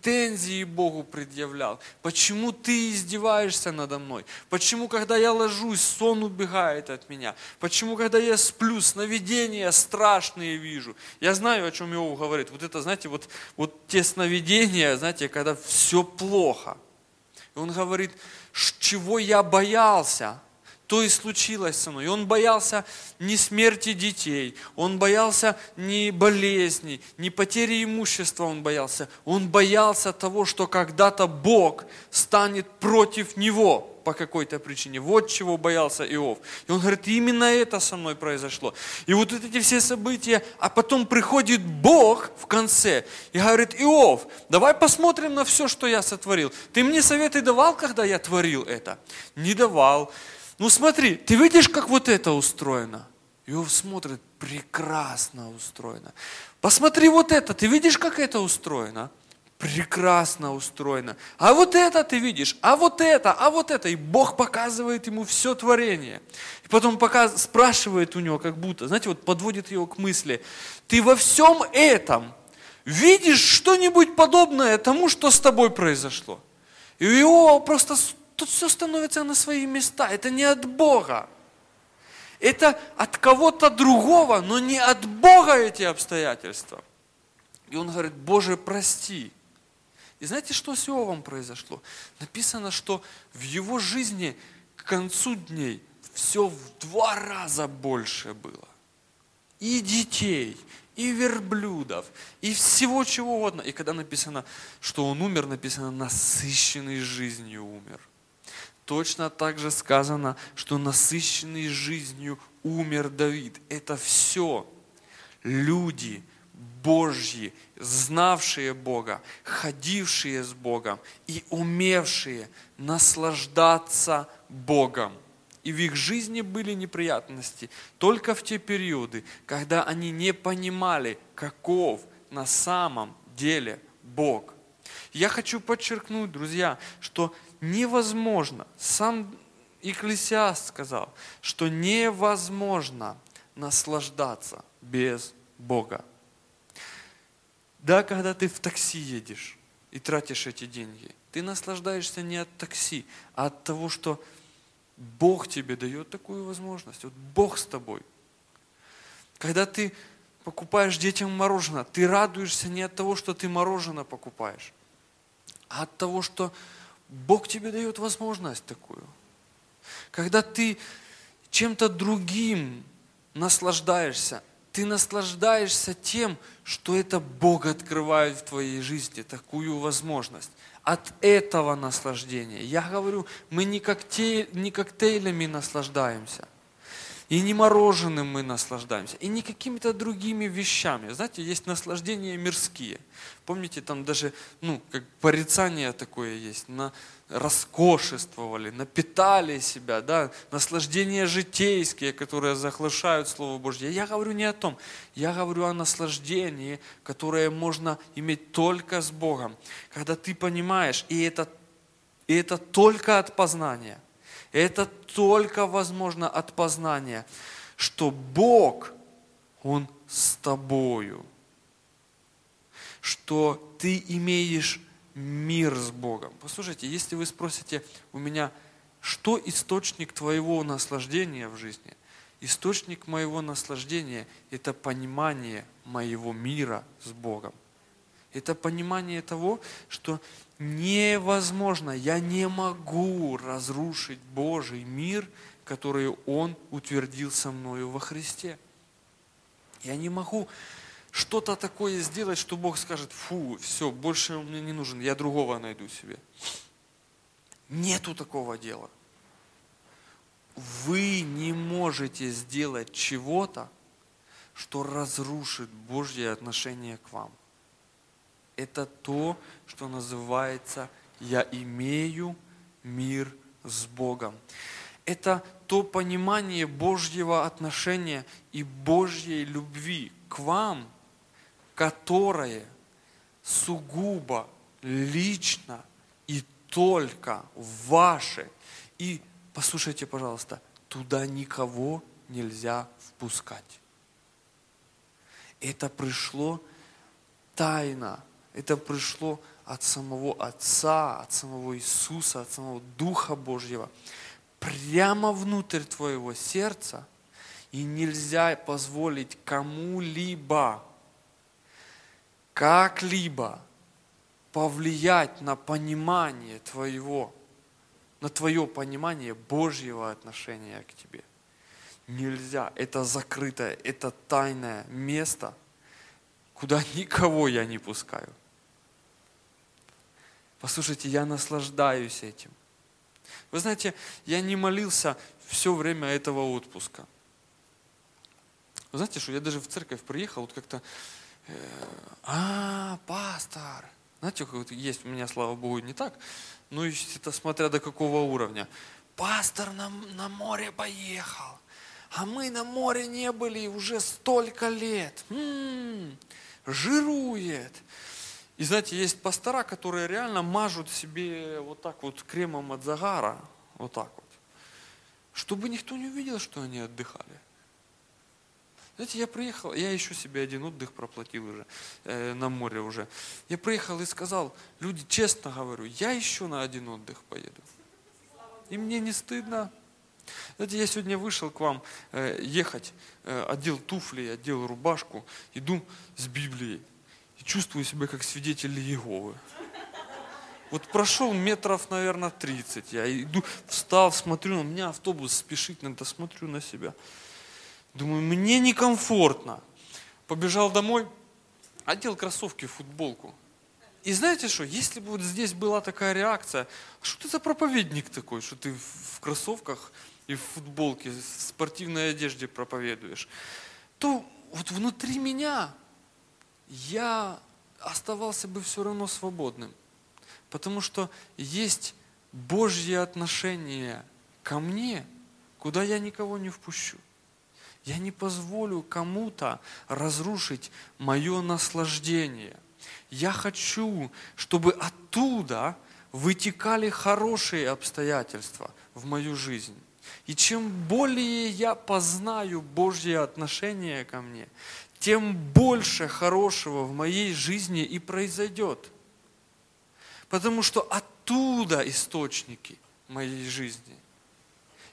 [SPEAKER 1] претензии Богу предъявлял. Почему ты издеваешься надо мной? Почему, когда я ложусь, сон убегает от меня? Почему, когда я сплю, сновидения страшные вижу? Я знаю, о чем Иов говорит. Вот это, знаете, вот, вот те сновидения, знаете, когда все плохо. И он говорит, чего я боялся, то и случилось со мной. Он боялся не смерти детей, он боялся не болезней, не потери имущества он боялся. Он боялся того, что когда-то Бог станет против него по какой-то причине. Вот чего боялся Иов. И он говорит, именно это со мной произошло. И вот эти все события, а потом приходит Бог в конце и говорит, Иов, давай посмотрим на все, что я сотворил. Ты мне советы давал, когда я творил это? Не давал. Ну смотри, ты видишь, как вот это устроено? Иов смотрит, прекрасно устроено. Посмотри вот это, ты видишь, как это устроено? Прекрасно устроено. А вот это ты видишь, а вот это, а вот это. И Бог показывает ему все творение. И потом показ, спрашивает у него, как будто, знаете, вот подводит его к мысли, ты во всем этом видишь что-нибудь подобное тому, что с тобой произошло? И у Иова просто тут все становится на свои места. Это не от Бога. Это от кого-то другого, но не от Бога эти обстоятельства. И он говорит, Боже, прости. И знаете, что с Иовом произошло? Написано, что в его жизни к концу дней все в два раза больше было. И детей, и верблюдов, и всего чего угодно. И когда написано, что он умер, написано, насыщенный жизнью умер – Точно так же сказано, что насыщенный жизнью умер Давид. Это все люди Божьи, знавшие Бога, ходившие с Богом и умевшие наслаждаться Богом. И в их жизни были неприятности только в те периоды, когда они не понимали, каков на самом деле Бог. Я хочу подчеркнуть, друзья, что невозможно. Сам Экклесиаст сказал, что невозможно наслаждаться без Бога. Да, когда ты в такси едешь и тратишь эти деньги, ты наслаждаешься не от такси, а от того, что Бог тебе дает такую возможность. Вот Бог с тобой. Когда ты покупаешь детям мороженое, ты радуешься не от того, что ты мороженое покупаешь, а от того, что Бог тебе дает возможность такую. Когда ты чем-то другим наслаждаешься, ты наслаждаешься тем, что это Бог открывает в твоей жизни, такую возможность. От этого наслаждения. Я говорю, мы не, коктейль, не коктейлями наслаждаемся – и не мороженым мы наслаждаемся, и не какими-то другими вещами. Знаете, есть наслаждения мирские. Помните, там даже, ну, как порицание такое есть, на роскошествовали, напитали себя, да, наслаждения житейские, которые заглашают Слово Божье. Я говорю не о том, я говорю о наслаждении, которое можно иметь только с Богом. Когда ты понимаешь, и это, и это только от познания – это только возможно от познания, что Бог, Он с тобою. Что ты имеешь мир с Богом. Послушайте, если вы спросите у меня, что источник твоего наслаждения в жизни? Источник моего наслаждения – это понимание моего мира с Богом. Это понимание того, что невозможно, я не могу разрушить Божий мир, который Он утвердил со мною во Христе. Я не могу что-то такое сделать, что Бог скажет, фу, все, больше он мне не нужен, я другого найду себе. Нету такого дела. Вы не можете сделать чего-то, что разрушит Божье отношение к вам это то, что называется «я имею мир с Богом». Это то понимание Божьего отношения и Божьей любви к вам, которое сугубо лично и только ваше. И послушайте, пожалуйста, туда никого нельзя впускать. Это пришло тайно Это пришло от самого Отца, от самого Иисуса, от самого Духа Божьего, прямо внутрь твоего сердца, и нельзя позволить кому-либо, как-либо повлиять на понимание твоего, на твое понимание Божьего отношения к тебе. Нельзя. Это закрытое, это тайное место, куда никого я не пускаю. Послушайте, я наслаждаюсь этим. Вы знаете, я не молился все время этого отпуска. Вы знаете, что я даже в церковь приехал, вот как-то, э, а, пастор, знаете, вот есть у меня, слава Богу, не так, ну, это смотря до какого уровня. Пастор на, на море поехал, а мы на море не были уже столько лет. М-м, жирует. И знаете, есть пастора, которые реально мажут себе вот так вот кремом от загара, вот так вот, чтобы никто не увидел, что они отдыхали. Знаете, я приехал, я еще себе один отдых проплатил уже э, на море уже. Я приехал и сказал, люди, честно говорю, я еще на один отдых поеду. И мне не стыдно. Знаете, я сегодня вышел к вам э, ехать, э, одел туфли, одел рубашку, иду с Библией чувствую себя как свидетель Иеговы. Вот прошел метров, наверное, 30. Я иду, встал, смотрю, у меня автобус спешить надо, смотрю на себя. Думаю, мне некомфортно. Побежал домой, одел кроссовки, футболку. И знаете что, если бы вот здесь была такая реакция, «А что ты за проповедник такой, что ты в кроссовках и в футболке, в спортивной одежде проповедуешь, то вот внутри меня я оставался бы все равно свободным. Потому что есть Божье отношение ко мне, куда я никого не впущу. Я не позволю кому-то разрушить мое наслаждение. Я хочу, чтобы оттуда вытекали хорошие обстоятельства в мою жизнь. И чем более я познаю Божье отношение ко мне, тем больше хорошего в моей жизни и произойдет. Потому что оттуда источники моей жизни –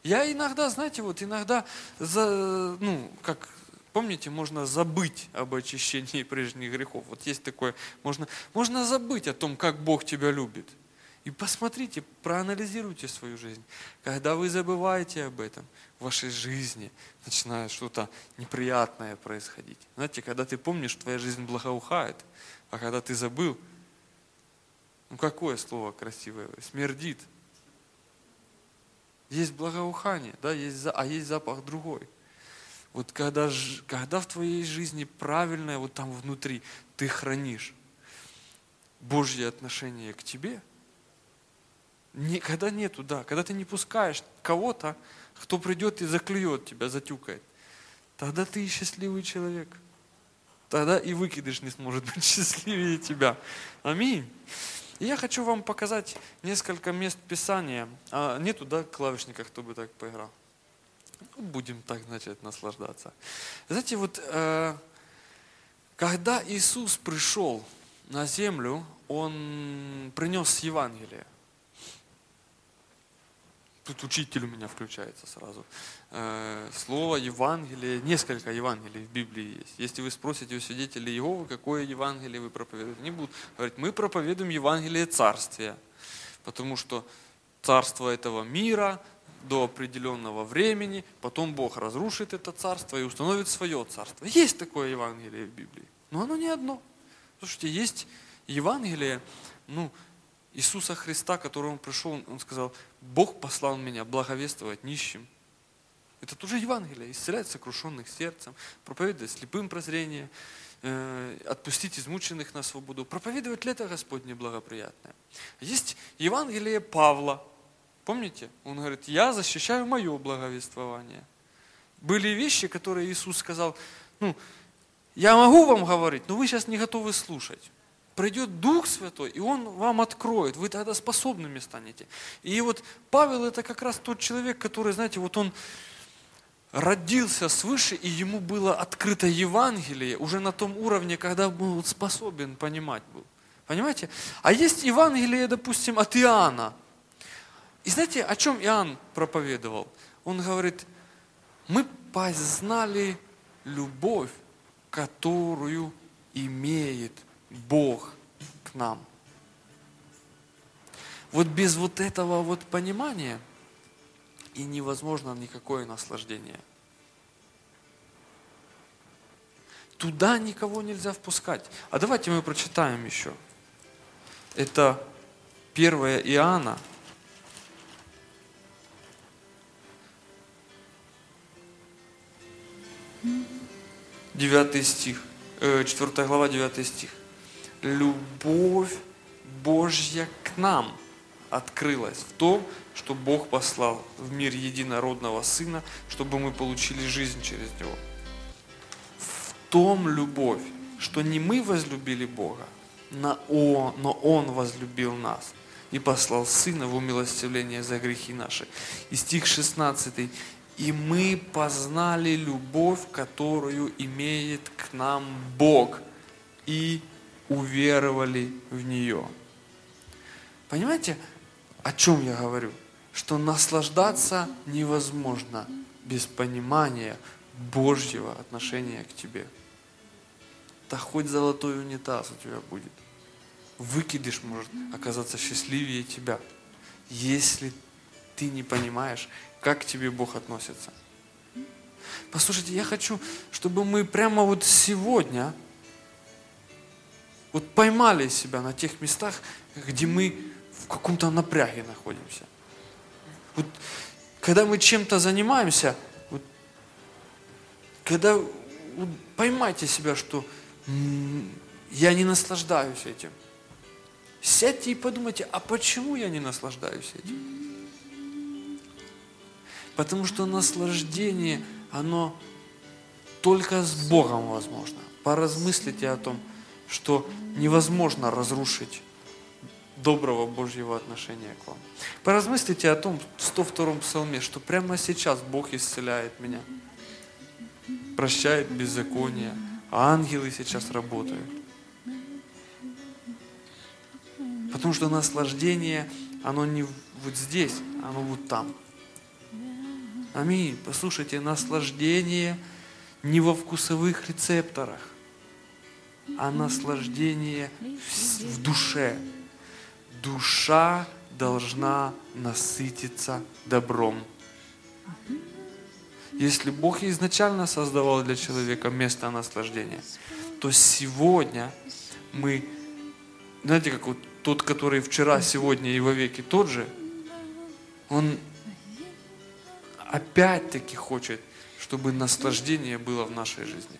[SPEAKER 1] я иногда, знаете, вот иногда, за, ну, как Помните, можно забыть об очищении прежних грехов. Вот есть такое, можно, можно забыть о том, как Бог тебя любит. И посмотрите, проанализируйте свою жизнь. Когда вы забываете об этом, в вашей жизни начинает что-то неприятное происходить. Знаете, когда ты помнишь, твоя жизнь благоухает, а когда ты забыл, ну какое слово красивое, смердит – есть благоухание, да, есть, а есть запах другой. Вот когда, когда в твоей жизни правильное, вот там внутри, ты хранишь Божье отношение к тебе, никогда нету, да, когда ты не пускаешь кого-то, кто придет и заклюет тебя, затюкает, тогда ты счастливый человек. Тогда и выкидыш не сможет быть счастливее тебя. Аминь. И я хочу вам показать несколько мест Писания. А, нету, да, клавишника, кто бы так поиграл? Ну, будем так, значит, наслаждаться. Знаете, вот э, когда Иисус пришел на землю, Он принес Евангелие. Тут учитель у меня включается сразу. Э, слово Евангелие, несколько Евангелий в Библии есть. Если вы спросите у свидетелей Иеговы, какое Евангелие вы проповедуете, они будут говорить, мы проповедуем Евангелие Царствия, потому что царство этого мира до определенного времени, потом Бог разрушит это царство и установит свое царство. Есть такое Евангелие в Библии, но оно не одно. Слушайте, есть Евангелие, ну, Иисуса Христа, который Он пришел, Он сказал, Бог послал меня благовествовать нищим. Это тоже Евангелие, исцелять сокрушенных сердцем, проповедовать слепым прозрение, э, отпустить измученных на свободу. Проповедовать лето Господне благоприятное. Есть Евангелие Павла. Помните? Он говорит, я защищаю мое благовествование. Были вещи, которые Иисус сказал, ну, я могу вам говорить, но вы сейчас не готовы слушать придет Дух Святой, и Он вам откроет, вы тогда способными станете. И вот Павел это как раз тот человек, который, знаете, вот он родился свыше, и ему было открыто Евангелие уже на том уровне, когда был способен понимать был. Понимаете? А есть Евангелие, допустим, от Иоанна. И знаете, о чем Иоанн проповедовал? Он говорит, мы познали любовь, которую имеет Бог к нам. Вот без вот этого вот понимания и невозможно никакое наслаждение. Туда никого нельзя впускать. А давайте мы прочитаем еще. Это 1 Иоанна, девятый стих, э, 4 глава, 9 стих. Любовь Божья к нам открылась в том, что Бог послал в мир единородного Сына, чтобы мы получили жизнь через Него. В том любовь, что не мы возлюбили Бога, но Он, но Он возлюбил нас и послал Сына в умилостивление за грехи наши. И стих 16. «И мы познали любовь, которую имеет к нам Бог, и уверовали в нее». Понимаете, о чем я говорю? Что наслаждаться невозможно без понимания Божьего отношения к тебе. Да хоть золотой унитаз у тебя будет. Выкидыш может оказаться счастливее тебя, если ты не понимаешь, как к тебе Бог относится. Послушайте, я хочу, чтобы мы прямо вот сегодня вот поймали себя на тех местах, где мы в каком-то напряге находимся. Вот, когда мы чем-то занимаемся, вот, когда вот, поймайте себя, что я не наслаждаюсь этим. Сядьте и подумайте, а почему я не наслаждаюсь этим? Потому что наслаждение, оно только с Богом возможно. Поразмыслите о том, что невозможно разрушить доброго Божьего отношения к вам. Поразмыслите о том в 102 псалме, что прямо сейчас Бог исцеляет меня, прощает беззаконие, а ангелы сейчас работают. Потому что наслаждение, оно не вот здесь, оно вот там. Аминь. Послушайте, наслаждение не во вкусовых рецепторах, а наслаждение в душе, душа должна насытиться добром. Если Бог изначально создавал для человека место наслаждения, то сегодня мы, знаете, как вот тот, который вчера, сегодня и вовеки тот же, он опять-таки хочет, чтобы наслаждение было в нашей жизни.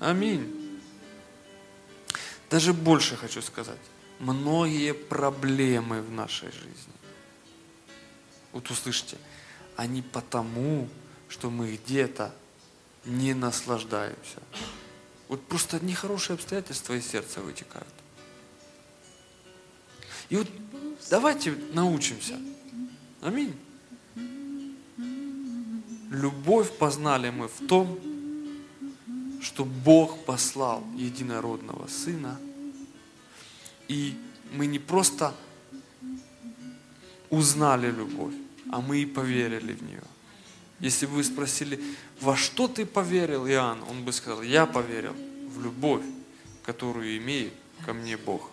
[SPEAKER 1] Аминь. Даже больше хочу сказать многие проблемы в нашей жизни. Вот услышьте, они потому, что мы где-то не наслаждаемся. Вот просто нехорошие обстоятельства из сердца вытекают. И вот давайте научимся. Аминь. Любовь познали мы в том, что Бог послал единородного Сына – и мы не просто узнали любовь, а мы и поверили в нее. Если бы вы спросили, во что ты поверил, Иоанн, он бы сказал, я поверил в любовь, которую имеет ко мне Бог.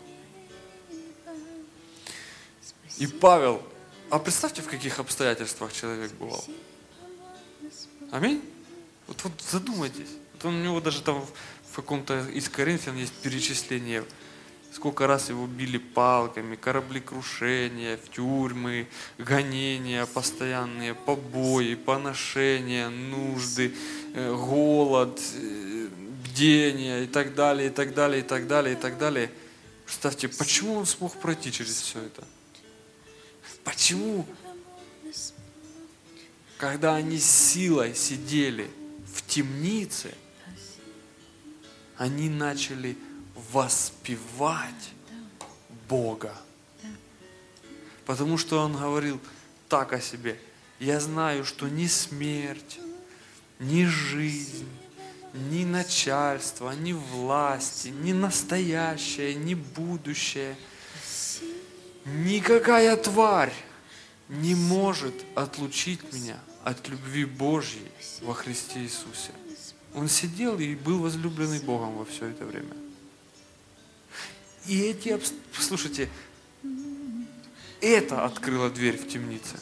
[SPEAKER 1] И Павел, а представьте, в каких обстоятельствах человек бывал. Аминь? Вот, вот задумайтесь. У него даже там в каком-то из Коринфян есть перечисление сколько раз его били палками, кораблекрушения, в тюрьмы, гонения постоянные, побои, поношения, нужды, э, голод, э, бдение и так далее, и так далее, и так далее, и так далее. Представьте, почему он смог пройти через все это? Почему, когда они силой сидели в темнице, они начали воспевать Бога. Потому что он говорил так о себе. Я знаю, что ни смерть, ни жизнь, ни начальство, ни власти, ни настоящее, ни будущее, никакая тварь не может отлучить меня от любви Божьей во Христе Иисусе. Он сидел и был возлюбленный Богом во все это время. И эти, слушайте, это открыло дверь в темнице.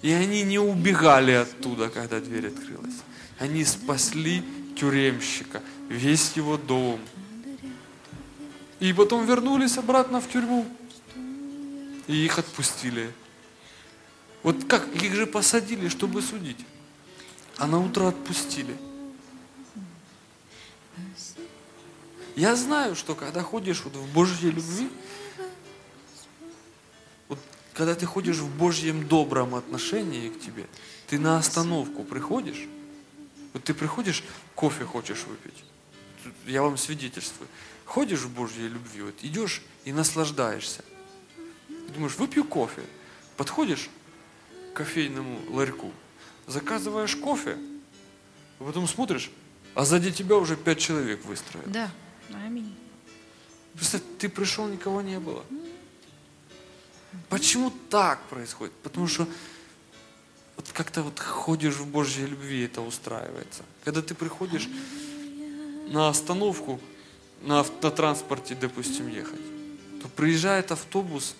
[SPEAKER 1] И они не убегали оттуда, когда дверь открылась. Они спасли тюремщика, весь его дом. И потом вернулись обратно в тюрьму. И их отпустили. Вот как? Их же посадили, чтобы судить. А на утро отпустили. Я знаю, что когда ходишь вот в Божьей любви, вот когда ты ходишь в Божьем добром отношении к тебе, ты на остановку приходишь, вот ты приходишь, кофе хочешь выпить, я вам свидетельствую, ходишь в Божьей любви, вот идешь и наслаждаешься. Думаешь, выпью кофе, подходишь к кофейному ларьку, заказываешь кофе, а потом смотришь, а сзади тебя уже пять человек выстроили.
[SPEAKER 2] Да. Аминь.
[SPEAKER 1] Представь, ты пришел, никого не было. Почему так происходит? Потому что вот как-то вот ходишь в Божьей любви, это устраивается. Когда ты приходишь на остановку, на автотранспорте, допустим, ехать, то приезжает автобус,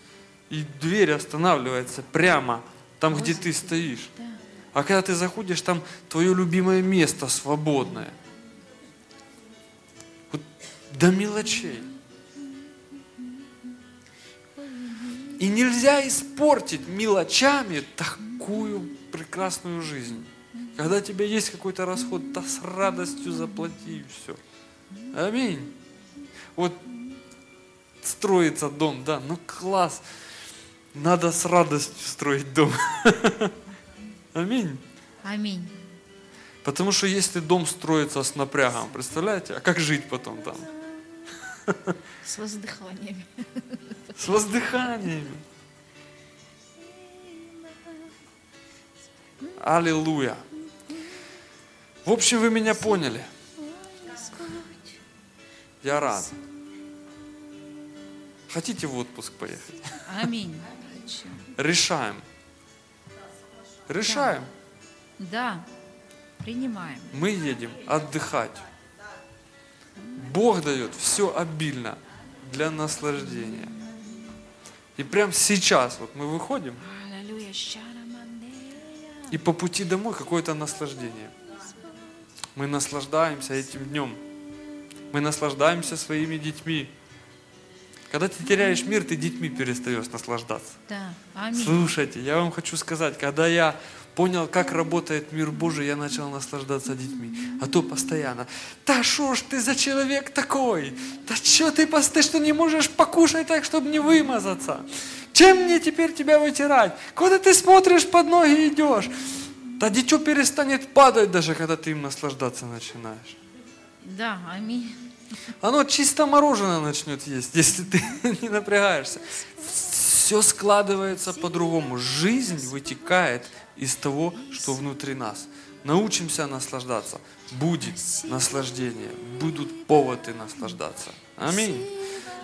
[SPEAKER 1] и дверь останавливается прямо там, где ты стоишь.
[SPEAKER 2] Да.
[SPEAKER 1] А когда ты заходишь, там твое любимое место свободное. Вот до мелочей. И нельзя испортить мелочами такую прекрасную жизнь. Когда у тебя есть какой-то расход, да с радостью заплати и все. Аминь. Вот строится дом, да, ну класс. Надо с радостью строить дом. Аминь.
[SPEAKER 2] Аминь.
[SPEAKER 1] Потому что если дом строится с напрягом, представляете, а как жить потом там?
[SPEAKER 2] С воздыханиями.
[SPEAKER 1] С воздыханиями. Аллилуйя. В общем, вы меня поняли. Я рад. Хотите в отпуск поехать?
[SPEAKER 2] Аминь.
[SPEAKER 1] Решаем. Решаем.
[SPEAKER 2] Да. Принимаем.
[SPEAKER 1] Мы едем отдыхать. Бог дает все обильно для наслаждения. И прямо сейчас вот мы выходим, и по пути домой какое-то наслаждение. Мы наслаждаемся этим днем. Мы наслаждаемся своими детьми. Когда ты теряешь мир, ты детьми перестаешь наслаждаться.
[SPEAKER 2] Да. Аминь.
[SPEAKER 1] Слушайте, я вам хочу сказать, когда я понял, как работает мир Божий, я начал наслаждаться детьми. А то постоянно, да что ж ты за человек такой? Да что ты, ты что не можешь покушать так, чтобы не вымазаться? Чем мне теперь тебя вытирать? Куда ты смотришь под ноги идешь? Да дитё перестанет падать даже, когда ты им наслаждаться начинаешь.
[SPEAKER 2] Да. Аминь.
[SPEAKER 1] Оно чисто мороженое начнет есть, если ты не напрягаешься. Все складывается по-другому. Жизнь вытекает из того, что внутри нас. Научимся наслаждаться. Будет наслаждение. Будут поводы наслаждаться. Аминь.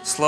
[SPEAKER 1] Слава